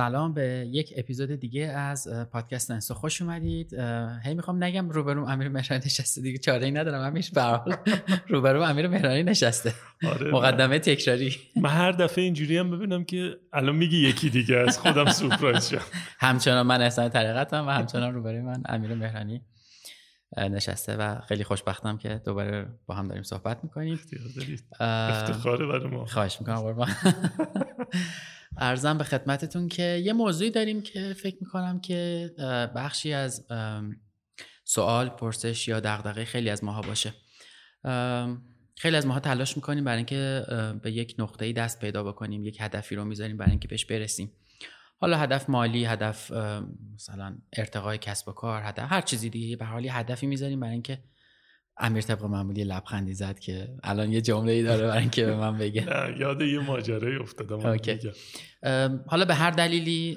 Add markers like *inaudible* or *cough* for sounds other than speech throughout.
سلام به یک اپیزود دیگه از پادکست انسو خوش اومدید. هی می‌خوام نگم روبروم امیر مهرانی نشسته دیگه. چاره ای ندارم همیش به حال روبروم امیر مهرانی نشسته. آره. مقدمه تکراری. من هر دفعه اینجوری هم ببینم که الان میگی یکی دیگه از خودم سورپرایز شم. همچنان من احسان طریقتم و همچنان روبروی من امیر مهرانی نشسته و خیلی خوشبختم که دوباره با هم داریم صحبت می‌کنیم. افتخاره برای ما. خواهش می‌کنم قربان. ارزم به خدمتتون که یه موضوعی داریم که فکر می‌کنم که بخشی از سوال پرسش یا دغدغه خیلی از ماها باشه. خیلی از ماها تلاش می‌کنیم برای اینکه به یک نقطه دست پیدا بکنیم یک هدفی رو می‌ذاریم برای اینکه بهش برسیم. حالا هدف مالی هدف مثلا ارتقای کسب و کار هدف هر چیزی دیگه به حالی هدفی می‌ذاریم برای اینکه امیر طبق معمولی لبخندی زد که الان یه جمله ای داره برای اینکه به من بگه. نه یاد یه ماجرایی افتادم. حالا به هر دلیلی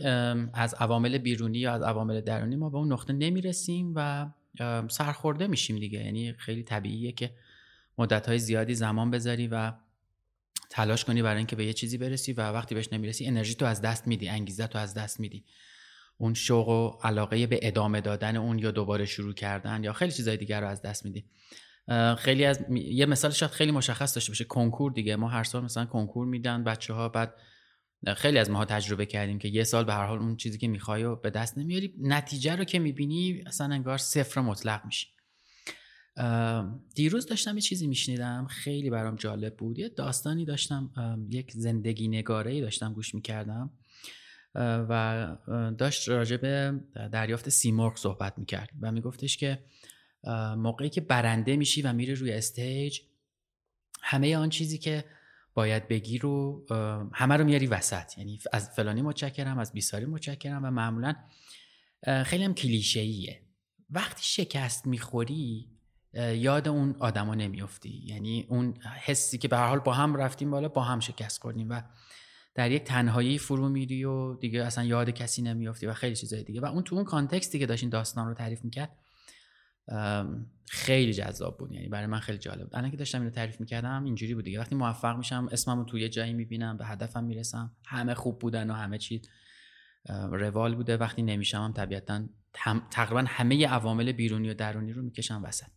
از عوامل بیرونی یا از عوامل درونی ما به اون نقطه نمی‌رسیم و سرخورده میشیم دیگه. یعنی خیلی طبیعیه که مدت های زیادی زمان بذاری و تلاش کنی برای اینکه به یه چیزی برسی و وقتی بهش نمی‌رسی انرژی تو از دست میدی انگیزه تو از دست میدی. اون شوق و علاقه به ادامه دادن اون یا دوباره شروع کردن یا خیلی چیزای دیگر رو از دست میدی خیلی از یه مثال شاید خیلی مشخص داشته باشه. کنکور دیگه. ما هر سال مثلا کنکور میدن بچه ها بعد خیلی از ماها تجربه کردیم که یه سال به هر حال اون چیزی که می‌خوای و به دست نمیاری نتیجه رو که می‌بینی اصلا انگار صفر مطلق میشی. دیروز داشتم یه چیزی میشنیدم. خیلی برام جالب بود. یه داستانی داشتم یک زندگی نگاره ای داشتم گوش می‌کردم. و داشت راجع به دریافت سیمرغ صحبت می‌کرد و میگفتش که موقعی که برنده میشی و میره روی استیج همه آن چیزی که باید بگی رو همه رو میاری وسط. یعنی از فلانی متشکرم از بیساری متشکرم و معمولا خیلی هم کلیشه‌ایه. وقتی شکست می‌خوری یاد اون آدما نمیافتی. یعنی اون حسی که به هر حال با هم رفتیم بالا با هم شکست خوردیم و در یک تنهایی فرو میری و دیگه اصلا یاد کسی نمیافتی و خیلی چیزای دیگه. و اون تو اون کانتکستی که داشت داستان رو تعریف می‌کرد خیلی جذاب بود. یعنی برای من خیلی جالب الان که داشتم اینو تعریف می‌کردم اینجوری بود دیگه. وقتی موفق میشم اسمم رو توی یه جایی می‌بینم به هدفم می‌رسم همه خوب بودن و همه چی روال بوده. وقتی نمیشم هم طبیعتا تقریبا همه عوامل بیرونی و درونی رو می‌کشم وسط.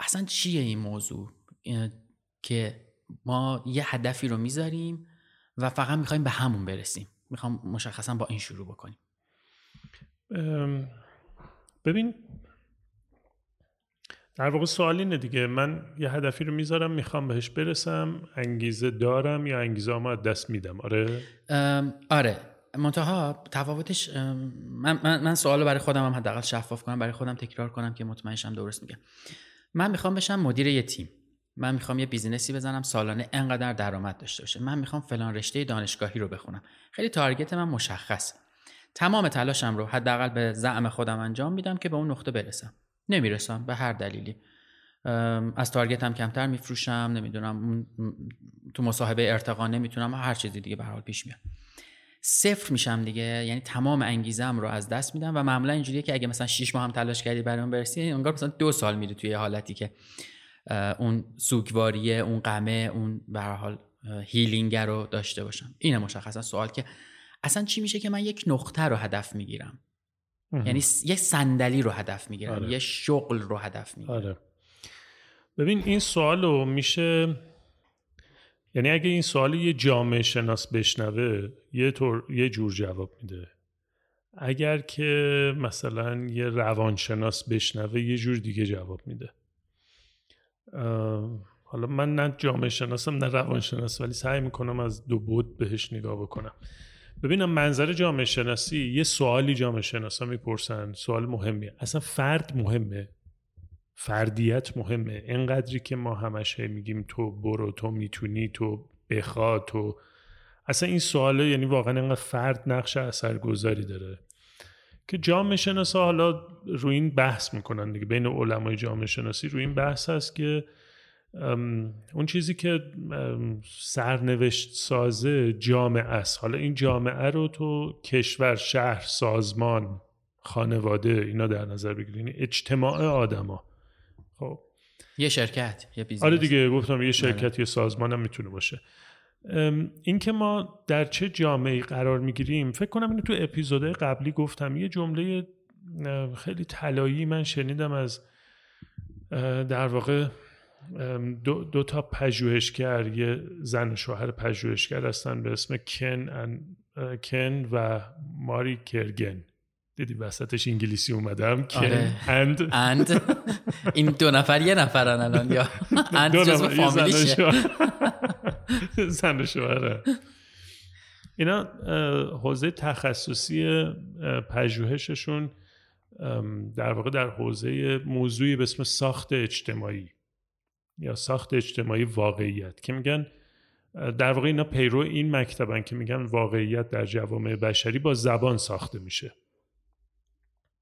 اصلا چیه این موضوع؟ که ما یه هدفی رو می‌ذاریم و فقط می‌خوایم به همون برسیم. می‌خوام مشخصا با این شروع بکنیم. ببین در واقع سوال اینه دیگه. من یه هدفی رو می‌ذارم می‌خوام بهش برسم انگیزه دارم یا انگیزه ما دست میدم. آره؟ آره. منتها تفاوتش من, من, من سوال برای خودم هم حداقل شفاف کنم برای خودم تکرار کنم که مطمئنشم درست میگم من می‌خوام بشم مدیر یه تیم. من می‌خوام یه بیزینسی بزنم سالانه انقدر درآمد داشته باشه. من می‌خوام فلان رشته دانشگاهی رو بخونم. خیلی تارگت من مشخص. تمام تلاشم رو حداقل به زعم خودم انجام میدم که به اون نقطه برسم. نمی‌رسم به هر دلیلی. از تارگتم کمتر میفروشم نمی‌دونم تو مصاحبه ارتقا نمی‌تونم هر چیزی دیگه به حال پیش میاد. صفر میشم دیگه یعنی تمام انگیزم رو از دست میدم و معمولا اینجوریه که اگه مثلا 6 ماه هم تلاش کردی برای اون برسی انگار مثلا دو سال میری توی حالتی که اون سوگواریه اون غمه اون به حال هیلینگ رو داشته باشم. اینه مشخصا سوال که اصلا چی میشه که من یک نقطه رو هدف می‌گیرم؟ یعنی یک صندلی رو هدف می‌گیرم آره. یه شغل رو هدف می‌گیرم. آره. ببین این سوال رو میشه یعنی اگه این سوال یه جامعه شناس بشنوه یه, طور، یه جور جواب میده. اگر که مثلا یه روانشناس بشنوه یه جور دیگه جواب میده. حالا من نه جامعه شناسم نه روانشناس ولی سعی می‌کنم از دو بود بهش نگاه بکنم. ببینم منظر جامعه شناسی یه سوالی جامعه شناسا می‌پرسن سوال مهمیه. اصلا فرد مهمه؟ فردیت مهمه؟ اینقدری که ما همش میگیم تو برو تو می‌تونی تو بخوا تو اصلا این سواله یعنی واقعا اینقدر فرد نقش اثرگذاری داره. که جامعه شناسا حالا روی این بحث می‌کنن دیگه. بین علمای جامعه شناسی روی این بحث هست که اون چیزی که سرنوشت سازه جامعه است. حالا این جامعه رو تو کشور شهر سازمان خانواده اینا در نظر بگیرین یعنی اجتماع آدما. خب. یه شرکت یه business آره دیگه گفتم یه شرکت بله. یه سازمان هم می‌تونه باشه. این که ما در چه جامعه قرار می‌گیریم فکر کنم اینو تو اپیزودهای قبلی گفتم. یه جمله خیلی طلایی من شنیدم از در واقع دو, دو تا پژوهشگر. یه زن و شوهر پژوهشگر هستن به اسم کن, کن و ماری کرگن. دیدی وسطش انگلیسی اومدم کن آره. اند اند این دو نفر یه نفرن الان یا *laughs* اند جزو فامیلیشه. *laughs* زن و شوهره. اینا حوزه تخصصی پژوهششون در واقع در حوزه موضوعی به اسم ساخت اجتماعی یا ساخت اجتماعی واقعیت که میگن در واقع اینا پیرو این مکتبن که میگن واقعیت در جوامع بشری با زبان ساخته میشه.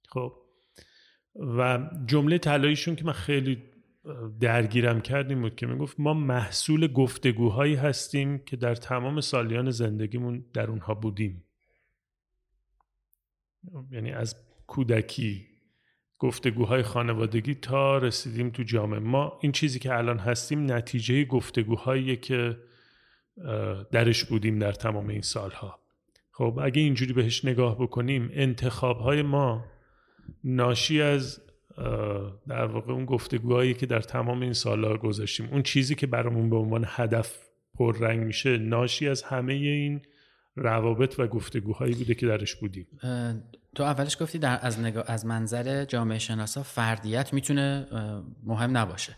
خب. و جمله طلاییشون که من خیلی درگیرم کردیم بود که می‌گفت ما محصول گفتگوهایی هستیم که در تمام سالیان زندگیمون در اونها بودیم. یعنی از کودکی گفتگوهای خانوادگی تا رسیدیم تو جامعه. ما این چیزی که الان هستیم نتیجه گفتگوهایی که درش بودیم در تمام این سالها. خب اگه اینجوری بهش نگاه بکنیم انتخابهای ما ناشی از در واقع اون گفتگوهایی که در تمام این سالها گذاشتیم اون چیزی که برامون به عنوان هدف پررنگ میشه ناشی از همه این روابط و گفتگوهایی بوده که درش بودیم. تو اولش گفتی در از, نگاه، از منظر جامعه شناسا فردیت می‌تونه مهم نباشه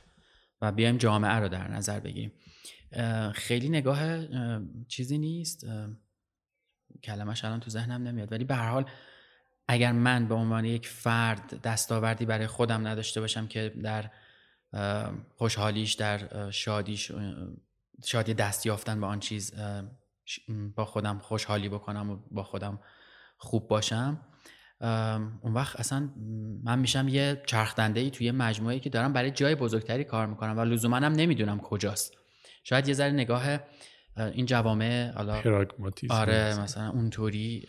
و بیایم جامعه رو در نظر بگیریم. خیلی نگاه چیزی نیست. کلمش الان تو ذهنم نمیاد ولی به هر حال اگر من به عنوان یک فرد دستاوردی برای خودم نداشته باشم که در خوشحالیش در شادیش شادی دست یافتن به آن چیز با خودم خوشحالی بکنم و با خودم خوب باشم اون وقت اصلا من میشم یه چرخدنده ای توی مجموعه که دارم برای جای بزرگتری کار می‌کنم و لزوما هم نمی‌دونم کجاست. شاید یه ذره نگاه این جوامع حالا آره مثلا اونطوری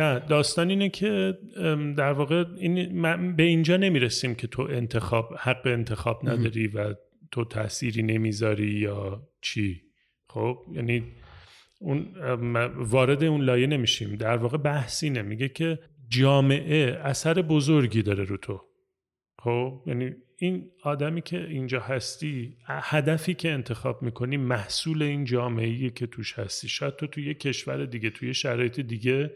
نه داستان اینه که در واقع این به اینجا نمی‌رسیم که تو انتخاب حق انتخاب نداری و تو تأثیری نمی‌ذاری یا چی. خب یعنی اون وارد اون لایه نمیشیم. در واقع بحثی نمیگه که جامعه اثر بزرگی داره رو تو. خب یعنی این آدمی که اینجا هستی هدفی که انتخاب می‌کنی محصول این جامعه که توش هستی. شاید تو توی یه کشور دیگه توی شرایط دیگه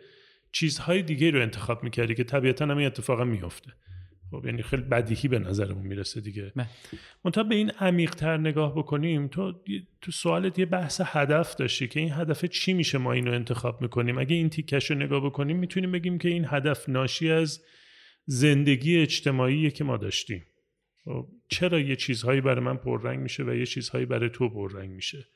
چیزهای دیگه رو انتخاب می‌کردی که طبیعتا هم این اتفاقا میفته خب یعنی خیلی بدیهی به نظرمون می‌رسه دیگه. منتها به این عمیقتر نگاه بکنیم تو تو سوالت یه بحث هدف داشتی که این هدف چی میشه ما اینو انتخاب می‌کنیم؟ اگه این تیکش رو نگاه بکنیم می‌تونیم بگیم که این هدف ناشی از زندگی اجتماعی که ما داشتیم. خب چرا یه چیزهایی برای من پررنگ میشه و یه چیزهایی برای تو پررنگ میشه؟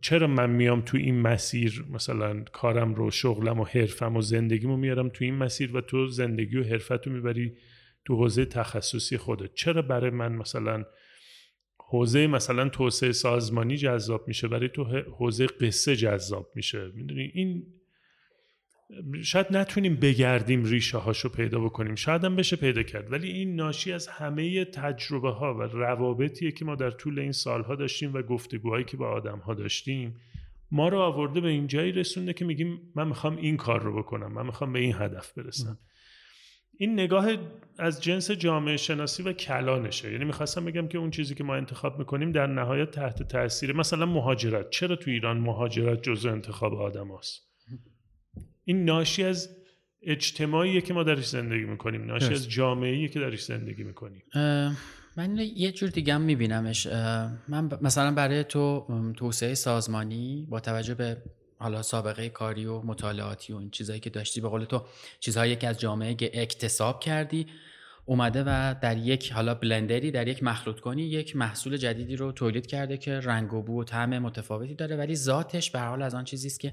چرا من میام تو این مسیر؟ مثلا کارم رو شغلم و حرفم و زندگیمو میارم تو این مسیر و تو زندگی و حرفتو می‌بری تو حوزه تخصصی خودت. چرا برای من مثلا حوزه مثلا توسعه سازمانی جذاب میشه برای تو حوزه قصه جذاب میشه؟ می‌دونی؟ این شاید نتونیم بگردیم ریشه هاشو پیدا بکنیم. شاید هم بشه پیدا کرد ولی این ناشی از همه تجربه ها و روابطیه که ما در طول این سالها داشتیم و گفتگوهایی که با آدم ها داشتیم ما رو آورده به این جایی رسونده که میگیم من می‌خوام این کار رو بکنم من می‌خوام به این هدف برسم. این نگاه از جنس جامعه شناسی و کلانشه. یعنی می‌خواستم بگم که اون چیزی که ما انتخاب می‌کنیم در نهایت تحت تاثیر مثلا مهاجرت. چرا تو ایران مهاجرت جزء انتخاب آدم هست؟ این ناشی از اجتماعیه که ما درش زندگی می‌کنیم ناشی از جامعه که درش زندگی می‌کنیم. من یه جور دیگه هم میبینمش. من مثلا برای تو توسعه سازمانی با توجه به حالا سابقه کاری و مطالعاتی و این چیزهایی که داشتی به قول تو چیزهایی که از جامعه اکتساب کردی اومده و در یک حالا بلندری در یک مخلوط کنی یک محصول جدیدی رو تولید کرده که رنگ و بو و طعم متفاوتی داره ولی ذاتش به حال از آن چیزی است که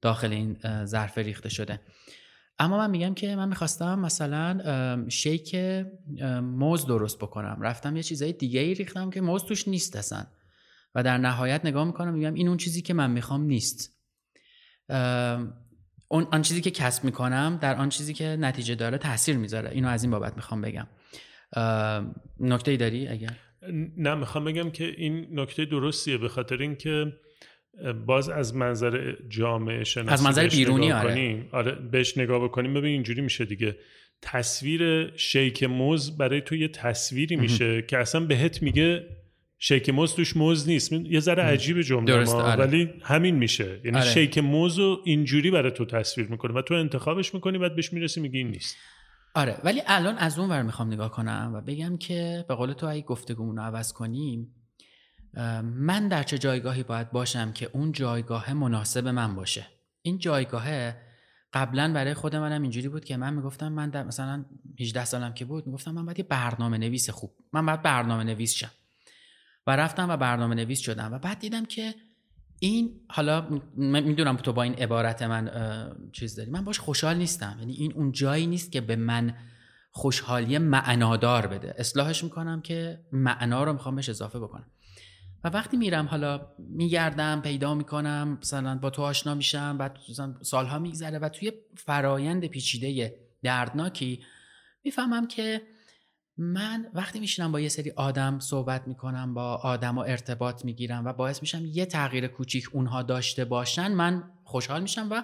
داخل این ظرف ریخته شده. اما من میگم که من می‌خواستم مثلا شیک موز درست بکنم. رفتم یه چیزای دیگه ای ریختم که موز توش نیست اصلا. و در نهایت نگاه می‌کنم میگم این اون چیزی که من می‌خوام نیست. اون آن چیزی که کسب می‌کنم در آن چیزی که نتیجه داره تاثیر می‌ذاره. اینو از این بابت می‌خوام بگم. نکته ای داری اگر؟ نه می‌خوام بگم که این نکته درستیه به خاطر اینکه باز از منظر جامعه شناسی از منظر بیرونی آره. آره بهش نگاه بکنیم. ببین اینجوری میشه دیگه. تصویر شیک موز برای تو یه تصویری میشه که اصلا بهت میگه شیک موز توش موز نیست. یه ذره عجیب جمله ما آره. ولی همین میشه. یعنی آره. شیک موز رو اینجوری برای تو تصویر می‌کنه و تو انتخابش می‌کنی بعد بهش می‌رسی میگی این نیست. آره ولی الان از اون ور می‌خوام نگاه کنم و بگم که به قول تو اگه گفتگومون رو عوض کنیم من در چه جایگاهی باید باشم که اون جایگاه مناسب من باشه؟ این جایگاه قبلا برای خود منم اینجوری بود که من می‌گفتم من در مثلا 18 سالم که بود می‌گفتم من باید یه برنامه نویس خوب من باید برنامه نویس شم. و رفتم و برنامه نویس شدم و بعد دیدم که این حالا می‌دونم تو با این عبارت من چیز داری. من باش خوشحال نیستم. یعنی این اون جایی نیست که به من خوشحالی معنادار بده. اصلاحش می‌کنم که معنا رو می‌خوام بهش اضافه بکنم. و وقتی میرم حالا میگردم پیدا می‌کنم مثلا با تو آشنا میشم بعد سالها میگذره و توی فرایند پیچیده دردناکی می‌فهمم که من وقتی میشینم با یه سری آدم صحبت می‌کنم با آدم و ارتباط می‌گیرم و باعث میشم یه تغییر کوچیک اونها داشته باشن من خوشحال میشم و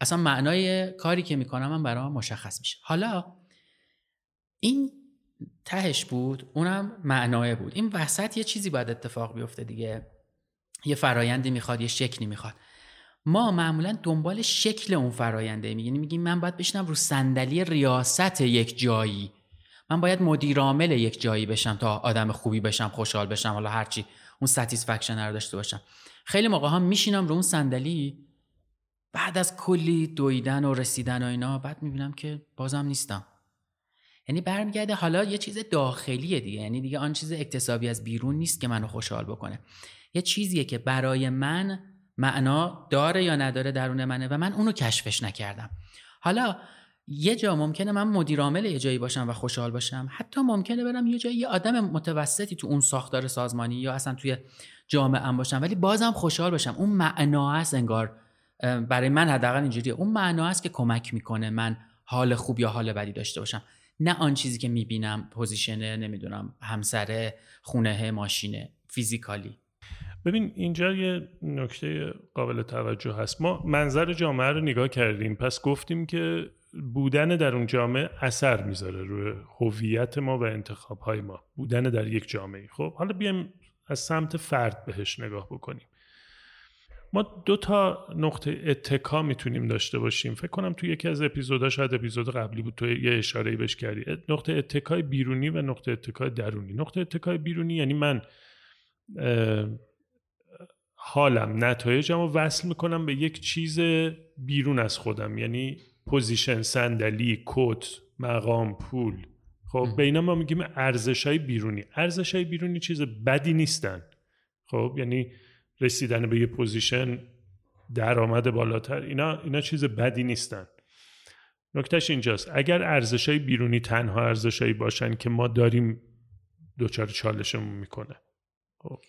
اصلا معنای کاری که می‌کنم من برام مشخص میشه. حالا این تهش بود اونم معنا بود. این وسط یه چیزی باید اتفاق بیفته دیگه. یه فرایندی می‌خواد یه شکلی می‌خواد. ما معمولا دنبال شکل اون فراینده میگیم. میگیم من باید بشنم رو صندلی ریاست یک جایی. من باید مدیر عامل یک جایی بشم تا آدم خوبی بشم خوشحال بشم حالا هرچی. اون satisfaction رو داشته باشم. خیلی موقع ها میشینم رو اون صندلی. بعد از کلی دویدن و رسیدن و اینا بعد می‌بینم که بازم نیستم. یعنی برمیگرده حالا یه چیز داخلیه دیگه یعنی دیگه آن چیز اکتسابی از بیرون نیست که منو خوشحال بکنه. یه چیزیه که برای من معنا داره یا نداره درون منه و من اونو کشفش نکردم. حالا یه جا ممکنه من مدیر عامل یه جایی باشم و خوشحال باشم حتی ممکنه برم یه جایی یه آدم متوسطی تو اون ساختار سازمانی یا اصلا توی جامعه ام باشم ولی بازم خوشحال باشم. اون معنا هست انگار برای من حداقل اینجوریه. اون معنا هست که کمک می‌کنه من حال خوب یا حال بدی داشته باشم. نه آن چیزی که می‌بینم پوزیشنه نمی‌دونم همسره خونه ماشینه فیزیکالی. ببین اینجا یه نکته قابل توجه هست. ما منظر جامعه رو نگاه کردیم. پس گفتیم که بودن در اون جامعه اثر می‌ذاره روی هویت ما و انتخاب های ما. بودن در یک جامعه. خب حالا بیایم از سمت فرد بهش نگاه بکنیم. ما دو تا نقطه اتکا می‌تونیم داشته باشیم. فکر کنم تو یکی از اپیزودها شاید اپیزود قبلی بود تو یه اشاره بهش کردی. نقطه اتکای بیرونی و نقطه اتکای درونی. نقطه اتکای بیرونی یعنی من حالم نتایجم رو وصل می‌کنم به یک چیز بیرون از خودم. یعنی position صندلی کت مقام پول. خب به اینا ما میگیم ارزش های بیرونی. ارزش های بیرونی چیز بدی نیستن. خب یعنی رسیدن به یه position درآمد بالاتر. اینا اینا چیز بدی نیستن. نکتهش اینجاست. اگر ارزش های بیرونی تنها ارزش باشن که ما داریم دچار چالشمون می‌کنه. خب.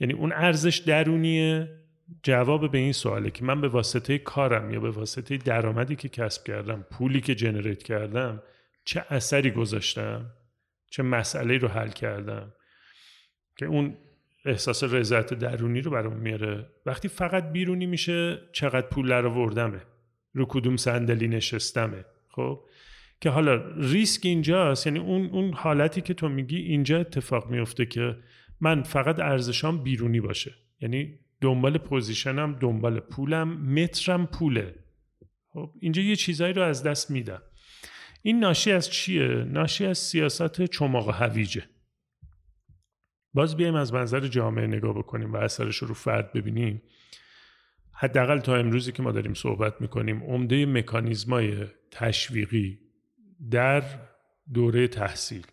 یعنی اون ارزش درونیه؟ جواب به این سواله که من به واسطه کارم یا به واسطه درآمدی که کسب کردم پولی که generate کردم چه اثری گذاشتم؟ چه مسئله رو حل کردم؟ که اون احساس رضایت درونی رو برام میاره. وقتی فقط بیرونی میشه چقدر پول در آوردمه. رو کدوم صندلی نشستمه. خب؟ که حالا ریسک اینجاست. یعنی اون اون حالتی که تو میگی اینجا اتفاق میفته که من فقط ارزشام بیرونی باشه. یعنی دنبال پوزیشنم دنبال پولم مترم پوله. خب؟ اینجا یه چیزایی رو از دست میدم. این ناشی از چیه؟ ناشی از سیاست چماق هویجه. باز بیایم از منظر جامعه نگاه بکنیم و اثرش رو فرد ببینیم. حداقل تا امروزی که ما داریم صحبت می‌کنیم عمده مکانیزمای تشویقی در دوره تحصیل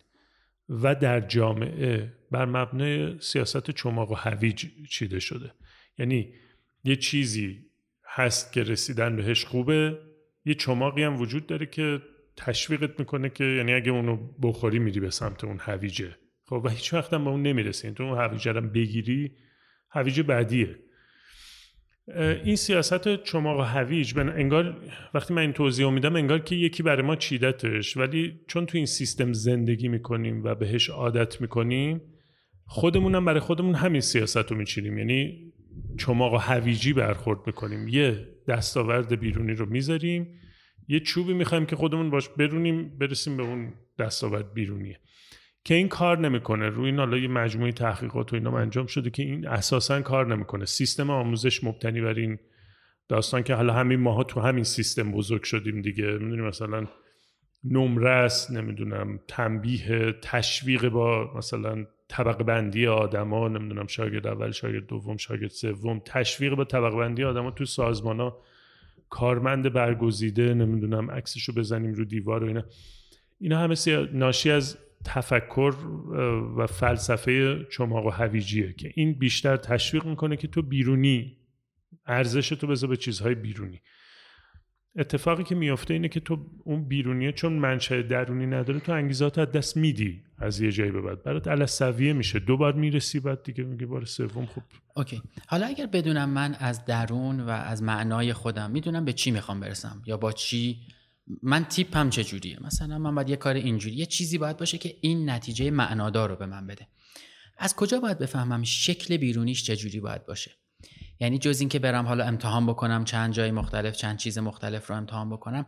و در جامعه بر مبنای سیاست چماق و هویج چیده شده. یعنی یه چیزی هست که رسیدن بهش خوبه یه چماقی هم وجود داره که تشویقت می‌کنه که یعنی اگه اونو بخوری میری به سمت اون هویجه. خب و هیچ وقت هم به اون نمی‌رسی. تو اون هویجه بگیری هویج بعدیه. این سیاست چماق هویج انگار وقتی من این توضیح میدم انگار که یکی برای ما چیدتش. ولی چون تو این سیستم زندگی می‌کنیم و بهش عادت می‌کنیم خودمونم برای خودمون همین سیاست رو میچینیم. یعنی چماق و هویجی برخورد می‌کنیم. یه دستاورد بیرونی رو می‌ذاریم یه چوبی می‌خوایم که خودمون باش برونیم برسیم به اون دستاورد بیرونیه. که این کار نمی‌کنه. روی این حالا یه مجموعه تحقیقات و اینا انجام شده که این اساسا کار نمی‌کنه. سیستم آموزش مبتنی بر این داستان که حالا همین ماها تو همین سیستم بزرگ شدیم دیگه. می‌دونیم مثلا نمره است نمی‌دونم تنبیه تشویق با مثلا طبقه بندی آدما نمی‌دونم شاگرد اول شاگرد دوم شاگرد سوم تشویق با طبقه بندی آدما تو سازمان ها کارمند برگزیده نمی‌دونم عکسشو بزنیم رو دیوار و اینا. اینا همه ناشی از تفکر و فلسفه چماق و هویجیه که این بیشتر تشویق می‌کنه که تو بیرونی ارزش تو بذار به چیزهای بیرونی. اتفاقی که میافته اینه که تو اون بیرونیه چون منشأ درونی نداره تو انگیزات از دست میدی از یه جایی به بعد. برات علسویه میشه. دو بار می‌رسی بعد دیگه میگه بار سوم خوب اوکی. حالا اگر بدونم من از درون و از معنای خودم می‌دونم به چی می‌خوام برسم یا با چی من تیپم چجوریه؟ مثلا من باید یه کار اینجوری یه چیزی باید باشه که این نتیجه معنادار رو به من بده. از کجا باید بفهمم شکل بیرونیش چجوری باید باشه؟ یعنی جز اینکه برم حالا امتحان بکنم چند جای مختلف چند چیز مختلف رو امتحان بکنم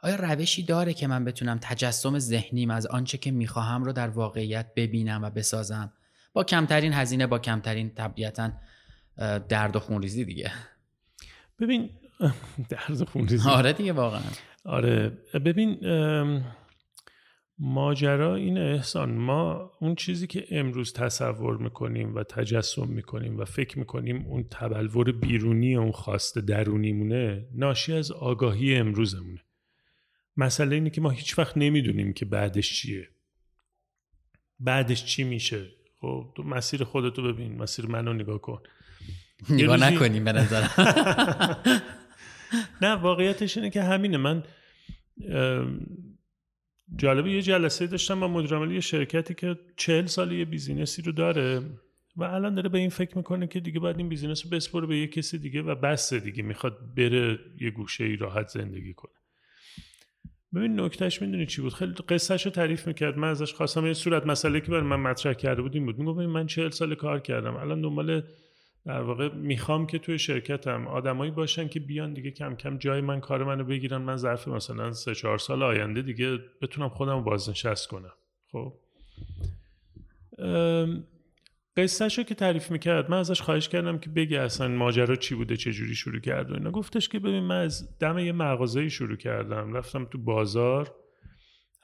آیا روشی داره که من بتونم تجسم ذهنیم از آنچه که می‌خواهم رو در واقعیت ببینم و بسازم؟ با کمترین هزینه با کمترین طبیعتا درد و خونریزی دیگه. ببین درد و خونریزی. آره دیگه واقعا. آره. ببین ماجرا این احسان ما اون چیزی که امروز تصور می‌کنیم و تجسم می‌کنیم و فکر می‌کنیم اون تبلور بیرونی اون خواست درونیمونه ناشی از آگاهی امروزمونه. مسئله اینه که ما هیچ وقت نمی‌دونیم که بعدش چیه. بعدش چی میشه. خب تو مسیر خودتو ببین مسیر منو نگاه کن. نگاه نکنیم به نظرم. *laughs* نه واقعیتش اینه که همینه. من جالبه یه جلسه داشتم با مدیر یه شرکتی که چهل سال یه business ی رو داره و الان داره به این فکر می‌کنه که دیگه باید این business رو بسپره به یه کسی دیگه و بس دیگه می‌خواد بره یه گوشه ای راحت زندگی کنه. ببین نکتهش می‌دونی چی بود؟ خیلی قصهش رو تعریف می‌کرد. من ازش خواستم یه صورت مسئله که برای من مطرح کرده بود این بود. میگم من چهل سال کار کردم. الان دنبال در واقع می‌خوام که توی شرکتم آدمایی باشن که بیان دیگه کم کم جای من کار منو بگیرن. من ظرف مثلا سه چهار سال آینده دیگه بتونم خودم رو بازنشست کنم. خب. قصهش رو که تعریف می‌کرد من ازش خواهش کردم که بگه اصلا ماجرا چی بوده چه جوری شروع کرد و اینا. گفتش که ببین من از دم یه مغازه شروع کردم. رفتم تو بازار.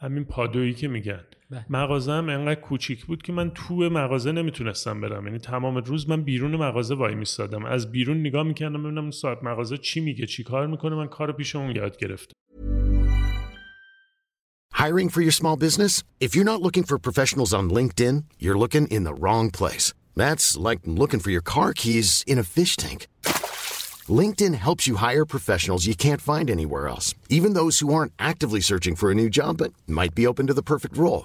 همین پادویی که میگن. مغازم انقدر کوچیک بود که من تو مغازه نمی‌تونستم برم یعنی تمام روز من بیرون مغازه وای میستادم از بیرون نگاه می‌کردم ببینم صاحب مغازه چی میگه چی کار می‌کنه من کار پیش اون یاد گرفتم Hiring for your small business? If you're not looking for professionals on LinkedIn, you're looking in the wrong place. That's like looking for your car keys in a fish tank. LinkedIn helps you hire professionals you can't find anywhere else, even those who aren't actively searching for a new job but might be open to the perfect role.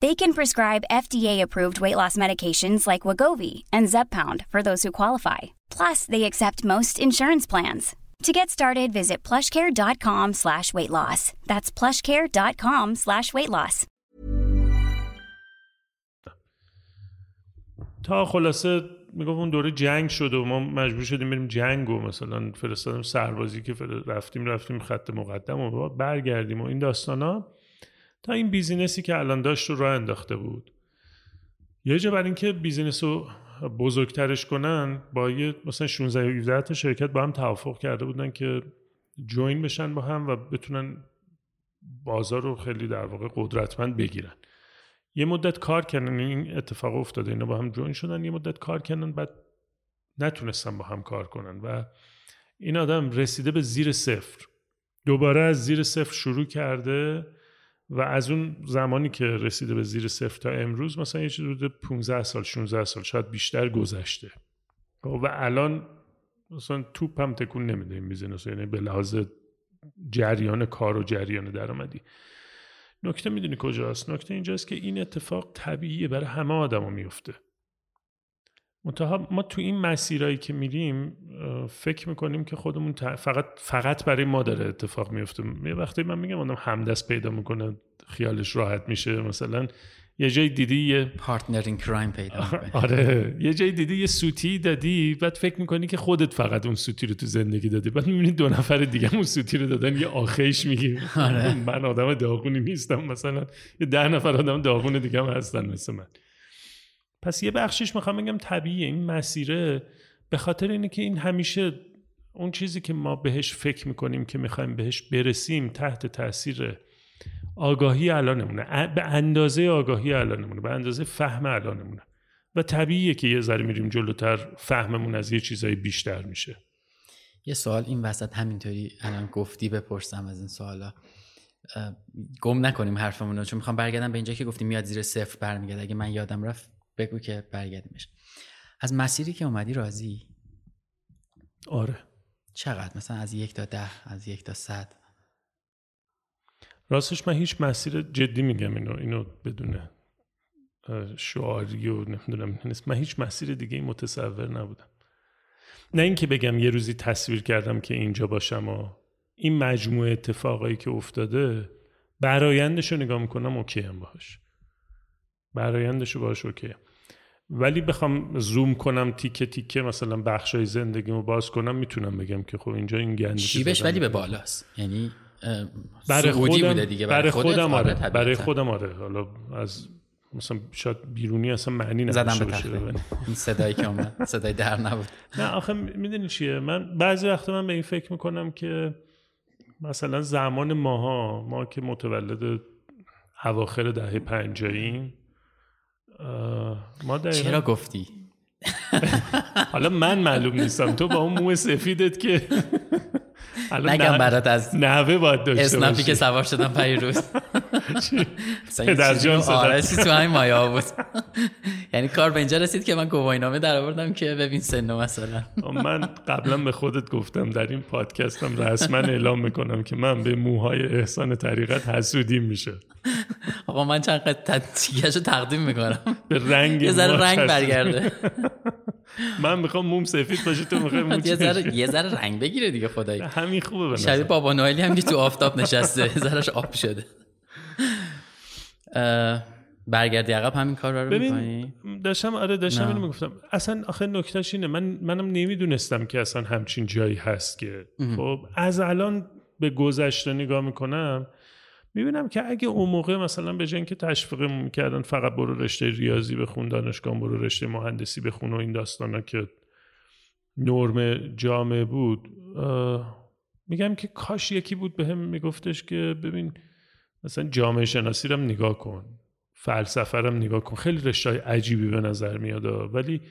They can prescribe FDA-approved weight loss medications like Wagovi and Zepbound for those who qualify. Plus, they accept most insurance plans. To get started, visit plushcare.com slash weight loss. That's plushcare.com slash weight loss. تا خلاصه میگفت اون دوره جنگ شد و ما مجبور شدیم بریم جنگ و مثلا فرستادیم سربازی که رفتیم رفتیم خط مقدم و برگردیم و این داستانا این بیزینسی که الان داشت رو راه انداخته بود. یه جا برای اینکه business رو بزرگترش کنن با یه مثلا 16 یا 17 تا شرکت با هم توافق کرده بودن که join بشن با هم و بتونن بازار رو خیلی در واقع قدرتمند بگیرن. یه مدت کار کردن این اتفاق افتاده اینا با هم join شدن یه مدت کار کردن بعد نتونستن با هم کار کنن و این آدم رسیده به زیر صفر. دوباره از زیر صفر شروع کرده. و از اون زمانی که رسیده به زیر صفر تا امروز مثلا یه چیز 15 سال 16 سال شاید بیشتر گذشته. و الان مثلا توپ هم تکون نمیده این بیزینس یعنی به لحاظ جریان کار و جریان درآمدی. نکته می‌دونی کجاست؟ نکته اینجاست که این اتفاق طبیعیه برای همه آدما میفته منتها ما تو این مسیرایی که میریم فکر می‌کنیم که خودمون فقط فقط برای ما داره اتفاق میفته یه وقتی من میگم آدم همدست پیدا می‌کنه خیالش راحت میشه مثلا یه جای دیدی یه پارتنر این کرایم پیدا آره. یه جای دیدی یه سوتی دادی بعد فکر می‌کنی که خودت فقط اون سوتی رو تو زندگی دادی. بعد می‌بینی دو نفر دیگه اون سوتی رو دادن یه آخیش میگی. آره. من آدم داغونی نیستم مثلا یه ده نفر آدم داغون دیگه هم هستن مثل من. پس یه بخشش می‌خوام بگم طبیعیه این مسیره به خاطر اینه که این همیشه اون چیزی که ما بهش فکر می‌کنیم که می‌خوایم بهش برسیم تحت تاثیر آگاهی الانمونه. به اندازه آگاهی الانمونه به اندازه فهم الانمونه. و طبیعیه که یه ذره میریم جلوتر فهممون از یه چیزای بیشتر میشه. یه سوال این وسط همینطوری الان گفتی بپرسم از این سوالا. گم نکنیم حرفمون رو چون می‌خوام برگردم به اینجا که گفتیم میاد زیر صفر برمیگرده. اگه من یادم رفت بگو که برگردیمش. از مسیری که اومدی راضی؟ آره. چقدر؟ مثلا از یک تا ده از یک تا صد؟ راستش من هیچ مسیر جدی میگم اینو اینو بدون شعار و نمی‌دونم من هیچ مسیر دیگه متصور نبودم. نه اینکه بگم یه روزی تصویر کردم که اینجا باشم و این مجموعه اتفاقایی که افتاده برایندش رو نگاه می‌کنم okay ام باهاش برایندش رو باهاش okay ولی بخوام زوم کنم تیکه تیکه مثلا بخشای زندگیمو باز کنم می‌تونم بگم که خب اینجا این کندی شیبش ولی به بالاست. یعنی برای خودم بوده دیگه برای, خودم آره, آره برای خودم آره. حالا از مثلا شاید بیرونی اصلا معنی نداشته باشه. این صدایی که اومد صدای در نبود. نه آخه می‌دونی چیه؟ من بعضی وقتا من به این فکر می‌کنم که مثلا زمان ماها ما که متولد اواخر دهه پنجاییم ما چرا گفتی؟ *laughs* حالا من معلوم نیستم. تو با اون مو سفیدت که *laughs* نگم برات از نحوه باید داشته اسنپی که سوار شدم پیروز آرسی تو همین مایا بود. *laughs* یعنی کار به اینجا رسید که من گواهینامه در آوردم که ببین سنو مثلا. *laughs* من قبلا به خودت گفتم در این پادکستم رسما اعلام می‌کنم که من به موهای احسان طریقت حسودیم میشه. *laughs* آقا من چند قد رو تقدیم می‌کنم. به رنگ یه ذره رنگ برگرده. من می‌خوام موم سفید باشه تو می‌خوای موم یه ذره یه ذره رنگ بگیره دیگه خدایی همین خوبه شبیه بابا نوئلی هم که تو آفتاب نشسته ذرهش آب شده. برگردی عقب همین کار رو ببین داشتم آره داشتم اینو می‌گفتم. اصلا آخه نکتهش اینه. من منم نمی‌دونستم که اصلا همچین جایی هست که خب از الان به گذشته نگاه می‌کنم می‌بینم که اگه اون موقع مثلا به جای که تشویقمون می‌کردن فقط برو رشته ریاضی بخون دانشگاه برو رشته مهندسی بخون و این داستانا که نرم جامعه بود میگم که کاش یکی بود به هم میگفتش که ببین مثلا جامعه شناسی رو نگاه کن فلسفه رو نگاه کن. خیلی رشته عجیبی به نظر میاد ولی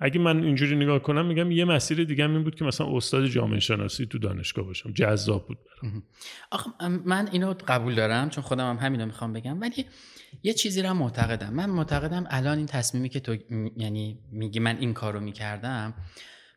اگه من اینجوری نگاه کنم میگم یه مسیر دیگه این بود که مثلا استاد جامعه شناسی تو دانشگاه باشم. جذاب بود برام. آخه من اینو قبول دارم چون خودم هم همینو می‌خوام بگم. ولی یه چیزی رو معتقدم. من معتقدم الان این تصمیمی که تو یعنی میگی من این کارو می‌کردم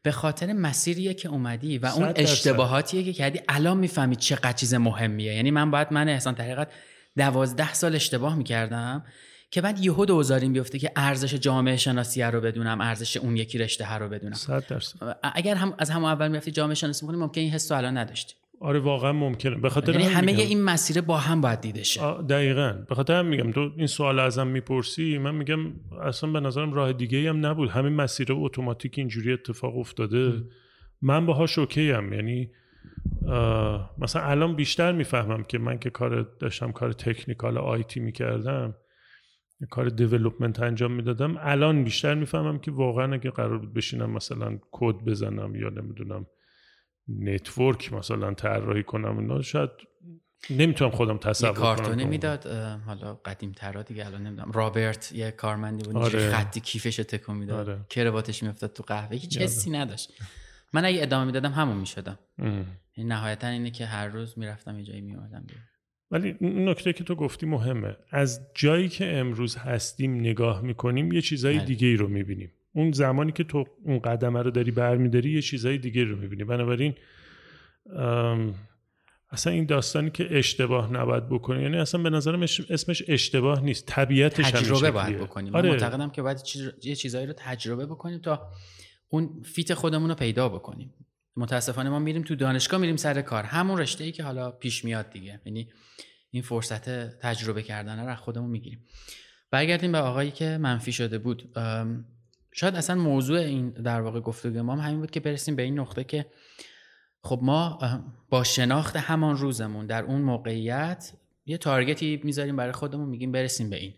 به خاطر مسیریه که اومدی و اون اشتباهاتیه که کردی. الان می‌فهمی چقدر چیز مهمیه. یعنی من باید من احسان طریقت دوازده سال اشتباه می‌کردم که بعد یهو دوزاریم بیفته که ارزش جامعه شناسی رو بدونم ارزش اون یکی رشته رو بدونم. 100 درصد. اگر هم از همون اول می‌رفتی جامعه شناسی می‌خونی ممکن این حس الان نداشتی. آره واقعا ممکنه. به خاطر یعنی همه میگم. این مسیر با هم باید دیده شه. دقیقا. به خاطر هم میگم تو این سوال ازم می‌پرسی من میگم اصلا به نظرم راه دیگه هم نبود. همین مسیر automatic اینجوری اتفاق افتاده. من باهاش okay ام یعنی مثلا الان بیشتر می‌فهمم که من که کار داشتم کار technical IT می‌کردم کار development انجام می‌دادم الان بیشتر می‌فهمم که واقعا اگه قرار بود بشینم مثلا کد بزنم یا نمی‌دونم network مثلا طراحی کنم اینا شاید نمی‌تونم خودم تصور کنم کارتونی می‌داد حالا قدیم ترا دیگه الان نمی‌دونم. رابرت یه کارمندی بود آره. خطی کیفش تکون می‌داد. آره. کرواتش میافتاد تو قهوه هیچ حسی نداشت. من اگه ادامه می‌دادم همون می‌شدم. یعنی نهایتا اینه که هر روز می‌رفتم یه جایی میومدم ولی نکته که تو گفتی مهمه. از جایی که امروز هستیم نگاه می‌کنیم یه چیزای بله. دیگه ای رو می‌بینیم. اون زمانی که تو اون قدمه رو داری برمیداری یه چیزای دیگه رو می‌بینی. بنابراین اصلا این داستانی که اشتباه نباید بکنی یعنی اصلا به نظرم اسمش اشتباه نیست طبیعتش تجربه باید بکنیم آره. من معتقدم که باید چیز یه چیزایی رو تجربه بکنیم تا اون فیت خودمون رو پیدا بکنیم. متاسفانه ما میریم تو دانشگاه میریم سر کار. همون رشته ای که حالا پیش میاد دیگه. یعنی این فرصت تجربه کردن رو خودمون می‌گیریم. برگردیم به آقایی که منفی شده بود. شاید اصلا موضوع این در واقع گفتگو ما هم همین بود که برسیم به این نقطه که خب ما با شناخت همان روزمون در اون موقعیت یه تارگتی می‌ذاریم برای خودمون میگیم برسیم به این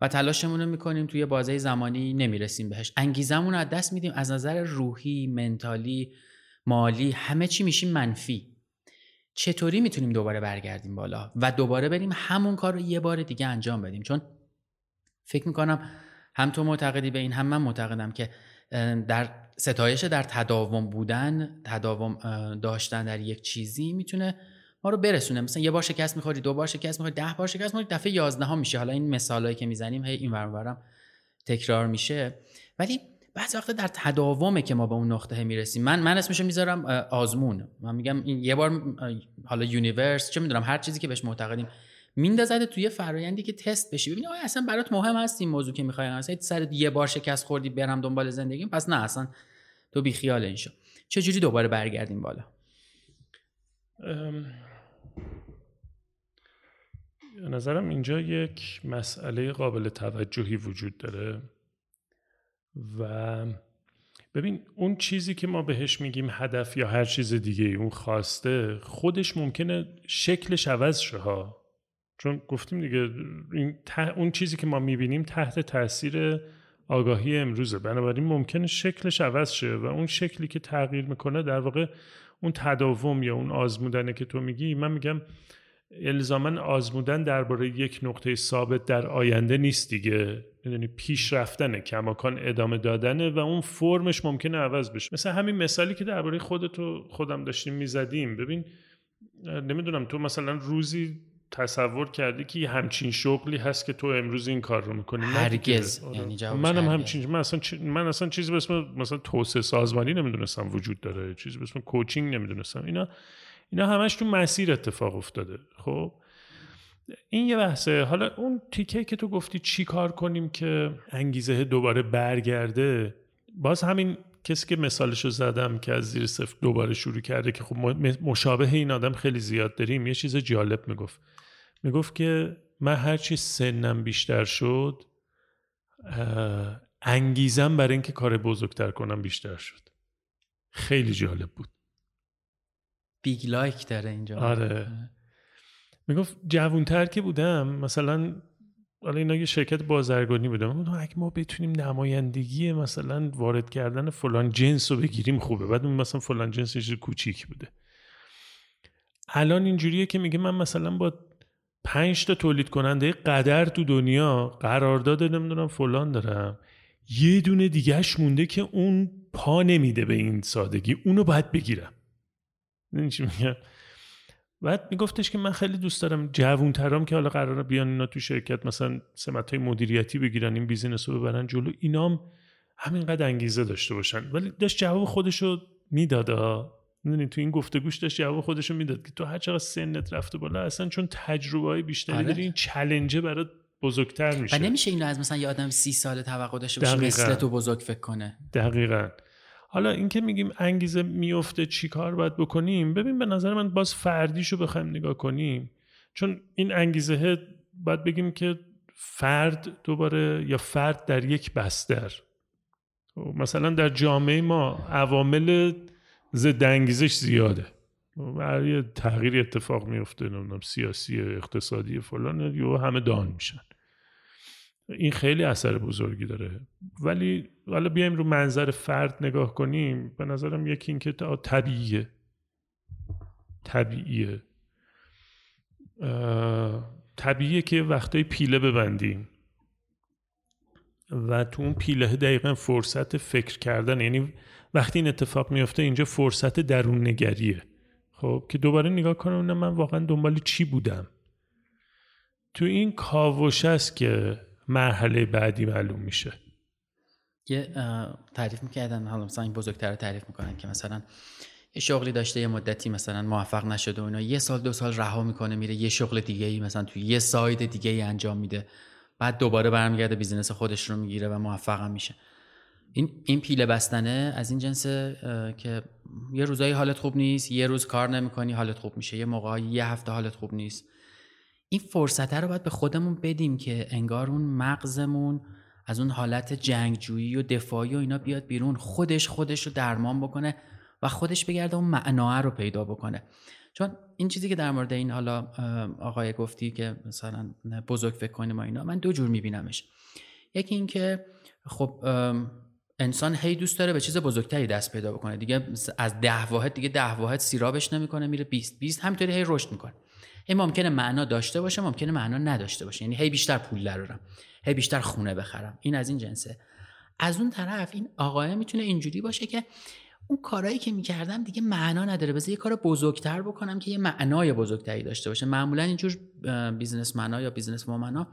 و تلاشمون رو می‌کنیم توی بازه زمانی نمی‌رسیم بهش. انگیزمون رو از دست میدیم از نظر روحی منتالی مالی همه چی میشیم منفی. چطوری می‌تونیم دوباره برگردیم بالا و دوباره بریم همون کار رو یه بار دیگه انجام بدیم؟ چون فکر می‌کنم هم تو معتقدی به این هم من معتقدم که در ستایش در تداوم بودن تداوم داشتن در یک چیزی می‌تونه ما رو برسونه. مثلا یه بار شکست می‌خوری دو بار شکست می‌خوری ده بار شکست می‌خوری دفعه یازده میشه. حالا این مثالایی که می‌زنیم هی این ورم تکرار میشه. ولی بعضی وقتا در تداومه که ما به اون نقطه می‌رسیم. من من اسمشو می‌ذارم آزمون. من میگم این یه بار حالا universe چه می‌دونم هر چیزی که بهش معتقدیم. میندازدت توی فرایندی که تست بشی. ببینی آیا اصلا برات مهم هست این موضوع که می‌خوای اصلا سر یه بار شکست خوردی برم دنبال زندگی پس نه اصلا تو بی خیال این شو. جوری دوباره برگردیم بالا؟ نظرم اینجا یک مسئله قابل توجهی وجود داره و ببین اون چیزی که ما بهش میگیم هدف یا هر چیز دیگه اون خواسته خودش ممکنه شکلش عوض شه چون گفتیم دیگه این اون چیزی که ما می‌بینیم تحت تاثیر آگاهی امروزه. بنابراین ممکنه شکلش عوض شه و اون شکلی که تغییر می‌کنه در واقع اون تداوم یا اون آزمودنه که تو میگی من میگم الزاما آزمودن درباره یک نقطه ثابت در آینده نیست دیگه. می‌دونی پیش رفتنه کماکان ادامه دادنه و اون فرمش ممکنه عوض بشه. مثل همین مثالی که درباره خودتو خودم داشتیم می‌زدیم. ببین نمی‌دونم تو مثلا روزی تصور کردی که یه همچین شغلی هست که تو امروز این کار رو می‌کنی؟ هرگز. یعنی منم همچین من اصلا من اصلا چیزی به اسم مثلا توسعه سازمانی نمی‌دونستم وجود داره. چیزی به اسم کوچینگ نمی‌دونستم. اینا اینا همش تو مسیر اتفاق افتاده. خب؟ این یه بحثه. حالا اون تیکه که تو گفتی چی کار کنیم که انگیزه دوباره برگرده باز همین کسی که مثالش رو زدم که از زیر صفر دوباره شروع کرده که خب مشابه این آدم خیلی زیاد داریم یه چیز جالب می‌گفت. می‌گفت که من هرچی سنم بیشتر شد انگیزم برای اینکه کار بزرگتر کنم بیشتر شد. خیلی جالب بود. big like داره اینجا. آره. می‌گفت جوونتر که بودم مثلا حالا اینا یه شرکت بازرگانی بودم اگه ما بتونیم نمایندگی مثلا وارد کردن فلان جنس رو بگیریم خوبه. بعد مثلا فلان جنس کوچیک بوده. الان اینجوریه که میگه من مثلا با پنج تا تولید کننده قدر تو دنیا قرارداد نمی‌دونم فلان دارم. یه دونه دیگهش مونده که اون پا نمیده به این سادگی. اونو باید بگیرم. چی میگم؟ بعد میگفتش که من خیلی دوست دارم جوون که حالا قراره بیان اینا تو شرکت مثلا سمت های مدیریتی بگیرن این بیزینس رو ببرن جلو. اینام همینقدر انگیزه داشته باشن. ولی داشت جواب خودش رو می‌داد می‌دونی تو این گفتگوش داشت جواب خودش رو می‌داد که تو هر چقدر سنت رفته بالا اصلا چون تجربه های بیشتری آره. داری این چلنجه برات بزرگتر میشه. و نمیشه اینو از مثلا یه آدم سی ساله توقع داشته باشه مثل تو بزرگ فکر کنه. دقیقا. حالا اینکه میگیم انگیزه میفته چی کار باید بکنیم؟ ببین به نظر من باز فردیشو بخوایم نگاه کنیم. چون این انگیزه باید بگیم که فرد دوباره یا فرد در یک بستر. خب، مثلا در جامعه ما عوامل ضد انگیزش زیاده. برای تغییر اتفاق میفته نمی‌دونم سیاسی اقتصادی فلان یا همه دان میشن. این خیلی اثر بزرگی داره. ولی حالا بیایم رو منظر فرد نگاه کنیم. به نظرم یکی این که طبیعیه. طبیعیه. طبیعیه که وقتای پیله ببندیم. و تو اون پیله دقیقا فرصت فکر کردن یعنی وقتی این اتفاق میفته اینجا فرصت درون نگریه خب که دوباره نگاه کنم من واقعا دنبال چی بودم؟ تو این کاوش است که مرحله بعدی معلوم میشه. یه تعریف می‌کردن حالا مثلا این بزرگتر رو تعریف می‌کنن که مثلا یه شغلی داشته یه مدتی مثلا موفق نشده و یه سال دو سال رها می‌کنه میره یه شغل دیگه ای مثلا توی یه side دیگه ای انجام میده. بعد دوباره برمیگرده business خودش رو می‌گیره و موفق هم میشه. این این پیله بستنه از این جنس که یه روزایی حالت خوب نیست یه روز کار نمی‌کنی حالت خوب میشه. یه موقع یه هفته حالت خوب نیست. این فرصت رو باید به خودمون بدیم که انگار اون مغزمون از اون حالت جنگجویی و دفاعی و اینا بیاد بیرون. خودش خودش رو درمان بکنه و خودش بگرده اون معناه رو پیدا بکنه. چون این چیزی که در مورد این حالا آقای گفتی که مثلا بزرگ فکر کنیم و اینا من دو جور میبینمش. یکی اینکه خب انسان هی دوست داره به چیز بزرگتری دست پیدا بکنه. دیگه از ده واحد دیگه ده واحد سیرابش نمی‌کنه میره 20 20 همینطوری هی رشد می‌کنه. هی ممکنه معنا داشته باشه ممکنه معنا نداشته باشه. یعنی هی بیشتر پول درارم هی بیشتر خونه بخرم. این از این جنسه. از اون طرف این آقای می‌تونه اینجوری باشه که اون کارهایی که می‌کردم دیگه معنا نداره. بذار یه کار بزرگتر بکنم که یه معنای بزرگتری داشته باشه. معمولا اینجور businessمن ها یا businessمن ها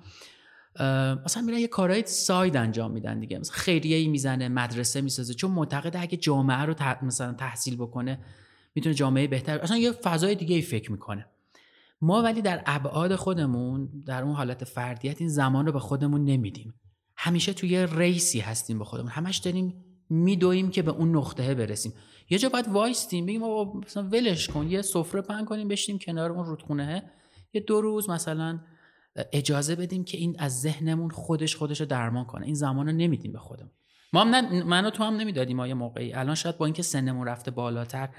مثلا میرن یه کارهای side انجام میدن دیگه. مثلا خیریه ای می‌زنه مدرسه می‌سازه. چون معتقده اگه جامعه رو مثلا تحصیل بکنه می‌تونه جامعه بهتر اصلا یه فضای دیگه ای فکر می‌کنه. ما ولی در ابعاد خودمون در اون حالت فردیت این زمان رو به خودمون نمیدیم. همیشه توی ریسی هستیم به خودمون. همش داریم میدویم که به اون نقطه برسیم. یه جا باید وایستیم بگیم مثلا ولش کن یه سفره پهن کنیم بشیم کنار اون رودخونه یه دو روز مثلا اجازه بدیم که این از ذهنمون خودش خودش رو درمان کنه. این زمان رو نمیدیم به خودمون. ما هم نه من و تو هم نمی‌دادیم ما یه موقعی. الان شاید با اینکه سنمون رفته بالاتر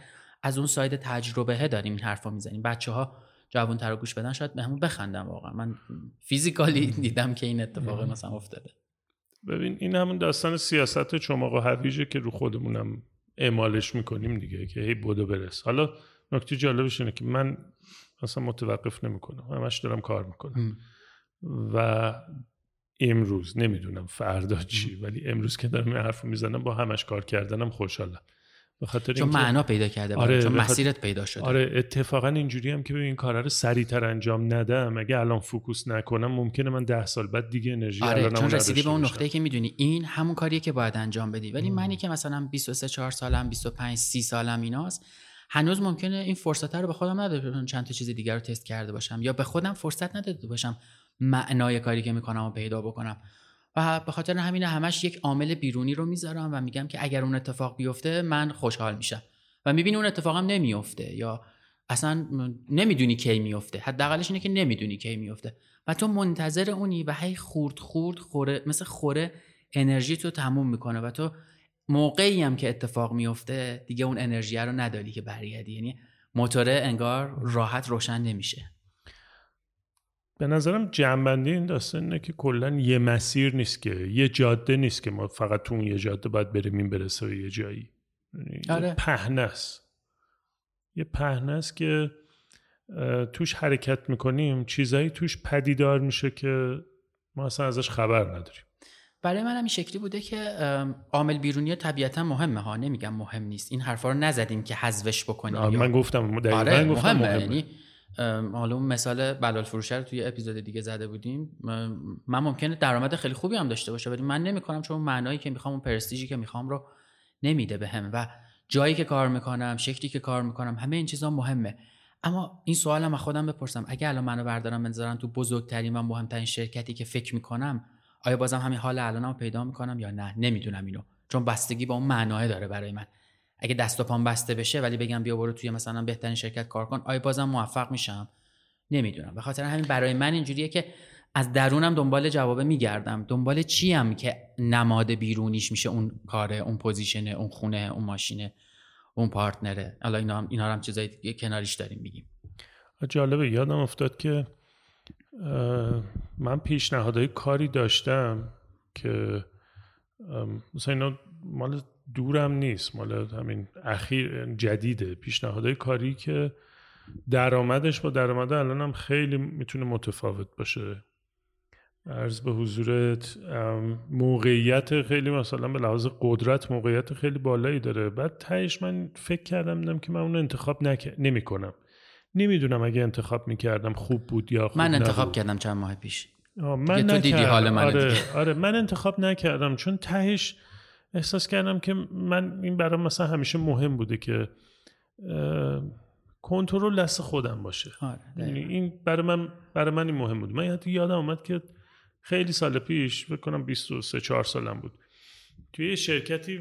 از اون ساید تجربه داریم این حرفا می‌زنیم. بچه ها جوان تر گوش بدن شاید بهمون بخندم واقعا. من فیزیکالی دیدم که این اتفاق مثلا افتاده. ببین این همون داستان سیاست چماق و هویجه که رو خودمونم اعمالش می‌کنیم دیگه که هی بودو برس. حالا نکته جالبش اینه که من اصلا متوقف نمی‌کنم همش دارم کار می‌کنم. و امروز نمی‌دونم فردا چی ولی امروز که دارم این حرف می‌زنم با همش کار کردنم خوشحالم. به خاطر چون معنا پیدا کرده آره چون مسیرت پیدا شده. آره اتفاقا اینجوری هم که این کارا رو سریعتر انجام ندم. اگه الان فوکوس نکنم ممکنه من ده سال بعد دیگه انرژی آره چون رسیدی به اون نقطه‌ای که می‌دونی این همون کاریه که باید انجام بدی. ولی منی که مثلا 23 4 سالم 25 30 سالم ایناست. هنوز ممکنه این فرصت رو به خودم نداده چند تا چیز دیگر رو تست کرده باشم یا به خودم فرصت نداده باشم معنای کاری که می‌کنم و پیدا بکنم. و به خاطر همین همش یک عامل بیرونی رو می‌ذارم و میگم که اگر اون اتفاق بیفته من خوشحال میشم. و می‌بینی اون اتفاقم نمیفته یا اصلا نمی‌دونی کی میفته حداقلش اینه که نمی‌دونی کی میفته و تو منتظر اونی و هی خورد خورد خوره مثل خوره انرژی تو تموم می‌کنه و تو موقعی هم که اتفاق میفته دیگه اون انرژی رو نداری که برگردی. یعنی موتوره انگار راحت روشن نمیشه. به نظرم جنبندی این داستان اینه که کلا یه مسیر نیست که یه جاده نیست که ما فقط تو اون یه جاده باید بریم این برسه به یه جایی. یعنی آره. یه پهنه است. یه پهنه است که توش حرکت می‌کنیم چیزایی توش پدیدار میشه که ما اصلا ازش خبر نداریم. برای من هم این شکلی بوده که عامل بیرونی طبیعتا مهمه ها. نمیگم مهم نیست. این حرفا رو نزدیم که حذفش بکنیم من گفتم دقیقا آره گفتم مهمه. مهمه. یعنی حالا اون مثال بلال فروشه رو توی اپیزود دیگه زده بودیم. من ممکنه درآمد خیلی خوبی هم داشته باشه ولی من نمی‌کنم چون معنایی که می‌خوام اون پرستیژی که می‌خوام رو نمیده بهم و جایی که کار می‌کنم شکلی که کار می‌کنم همه این چیزا مهمه. اما این سوالم از خودم بپرسم. اگه الان منو بردارم بذارن تو بزرگترین و مهمترین شرکتی که فکر می‌کنم آیا بازم همین حال الانم پیدا می‌کنم یا نه؟ نمی‌دونم اینو. چون بستگی با اون معناه داره برای من. اگه دست و پام بسته بشه ولی بگم بیا برو توی مثلا بهترین شرکت کار کن آیا بازم موفق میشم؟ نمی‌دونم. به خاطر همین برای من اینجوریه که از درونم دنبال جواب میگردم. دنبال چی هم که نماد بیرونیش میشه اون کاره اون پوزیشنه اون خونه اون ماشینه اون پارتنره. حالا اینا هم اینا هم چیزای کناریش داریم میگیم. جالبه یادم افتاد که من پیشنهادهای کاری داشتم که مثلا اینا مال دورم نیست مال همین اخیر جدیده. پیشنهادهای کاری که درآمدش با درآمد الان هم خیلی می‌تونه متفاوت باشه. ارز به حضورت موقعیت خیلی مثلا به لحاظ قدرت موقعیت خیلی بالایی داره. بعد تهش من فکر کردم که من اون انتخاب نمی کنم نمی‌دونم اگه انتخاب می‌کردم خوب بود یا خوب من انتخاب کردم چند ماه پیش. من تو دیدی حال من آره, آره من انتخاب نکردم چون تهش احساس کردم که من این برام مثلا همیشه مهم بوده که کنترل دست خودم باشه. آره یعنی این برای من برای من این مهم بود. من حتی یادم اومد که خیلی سال پیش فکر کنم 23 4 سالم بود. توی یه شرکتی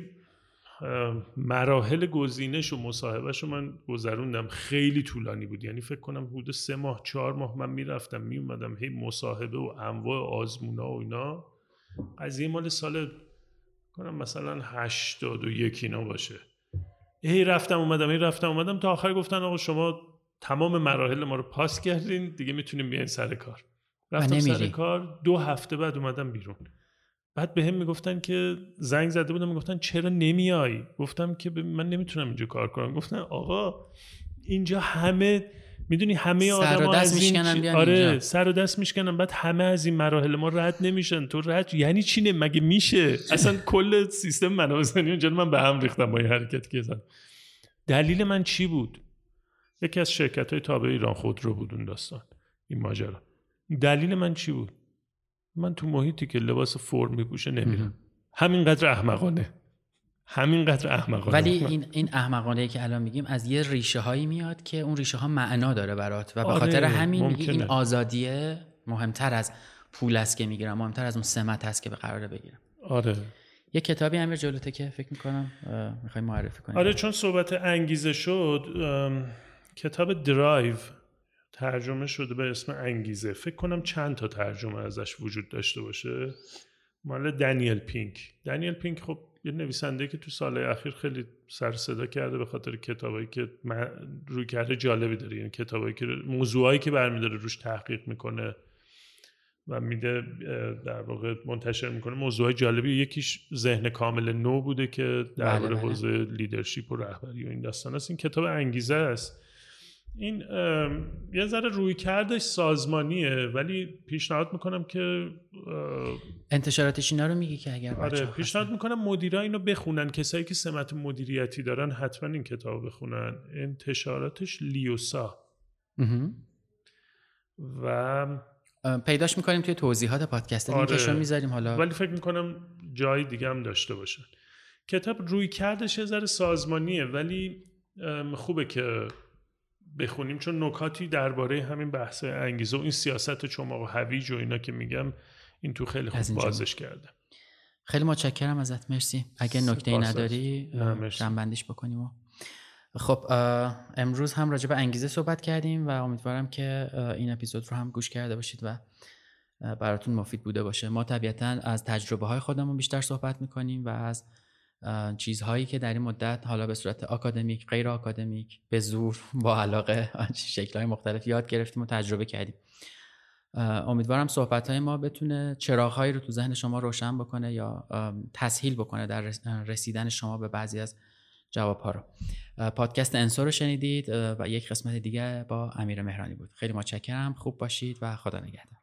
مراحل گزینش و مصاحبهش رو من گذروندم. خیلی طولانی بود. یعنی فکر کنم حدود سه ماه چهار ماه من می‌رفتم میومدم هی مصاحبه و انواع آزمونا و اینا. قضیه مال سال کنم مثلا هشتاد و یک اینا باشه. هی رفتم اومدم هی رفتم اومدم. تا آخر گفتن آقا شما تمام مراحل ما رو پاس کردین دیگه می‌تونیم بیاین سر کار. رفتم سر کار. دو هفته بعد اومدم بیرون. بعد به هم می‌گفتن که زنگ زده بودم می‌گفتن چرا نمیای؟ گفتم که من نمی‌تونم اینجا کار کنم. گفتن آقا اینجا همه می‌دونی همه آدم از این آره سر و دست میشکنن. بعد همه از این مراحل ما رد نمیشن. تو رد یعنی چی مگه میشه؟ اصلا کل سیستم منابع اونجا. من به هم ریختم با این حرکت که زن دلیل من چی بود؟ یکی از شرکت های تابع ایران خودرو بود اون داستان این ماجرا. دلیل من چی بود؟ من تو محیطی که لباس فرم میپوشه نمیرم. همینقدر احمقانه. همینقدر احمقانه. ولی این این احمقانه که الان میگیم از یه ریشه هایی میاد که اون ریشه ها معنا داره برات و به آره، خاطر همین میگی این آزادیه مهمتر از پول است که می‌گیرم مهمتر از اون سمت هست که به قراره بگیرم. آره. یه کتابی امیر جلوته که فکر می‌کنم می‌خوای معرفی کنیم آره چون صحبت انگیزه شد کتاب درایو. ترجمه شده به اسم انگیزه. فکر کنم چند تا ترجمه ازش وجود داشته باشه. مال دنیل پینک. دنیل پینک خب یه نویسنده که تو سال اخیر خیلی سر صدا کرده به خاطر کتابایی که رویکرد جالبی داره. یعنی کتابایی که موضوعایی که برمیداره روش تحقیق می‌کنه و میده در واقع منتشر می‌کنه. موضوع جالبی یکیش ذهن کامل نو بوده که در بله، بله. حوزه لیدرشپ و رهبری و این داستان است. این کتاب انگیزه است. این یه ذره روی کردش سازمانیه ولی پیشنهاد می‌کنم که انتشاراتش اینا رو میگی که اگر آره پیشنهاد می‌کنم مدیرا اینو بخونن. کسایی که سمت مدیریتی دارن حتما این کتاب بخونن. انتشاراتش لیوسا. و پیداش می‌کنیم توی توضیحات پادکست. آره. رو می‌ذاریم حالا. ولی فکر می‌کنم جای دیگه هم داشته باشن. کتاب روی کردش یه ذره سازمانیه ولی خوبه که بخونیم چون نکاتی درباره همین بحث انگیزه و این سیاست چماق و هویج و اینا که میگم این تو خیلی خوب بازش کرده. خیلی متشکرم ازت مرسی. اگه نکته ای نداری جنبندیش بکنیم و خب امروز هم راجع به انگیزه صحبت کردیم و امیدوارم که این اپیزود رو هم گوش کرده باشید و براتون مفید بوده باشه. ما طبیعتا از تجربه های خودمون بیشتر صحبت می‌کنیم و از چیزهایی که در این مدت حالا به صورت آکادمیک غیر آکادمیک به زور با علاقه های مختلف یاد گرفتیم و تجربه کردیم. امیدوارم صحبت های ما بتونه چراغهایی رو تو ذهن شما روشن بکنه یا تسهیل بکنه در رسیدن شما به بعضی از جواب ها رو پادکست انسو رو شنیدید و یک قسمت دیگه با امیر مهرانی بود. خیلی متشکرم. خوب باشید و خدا نگهدار.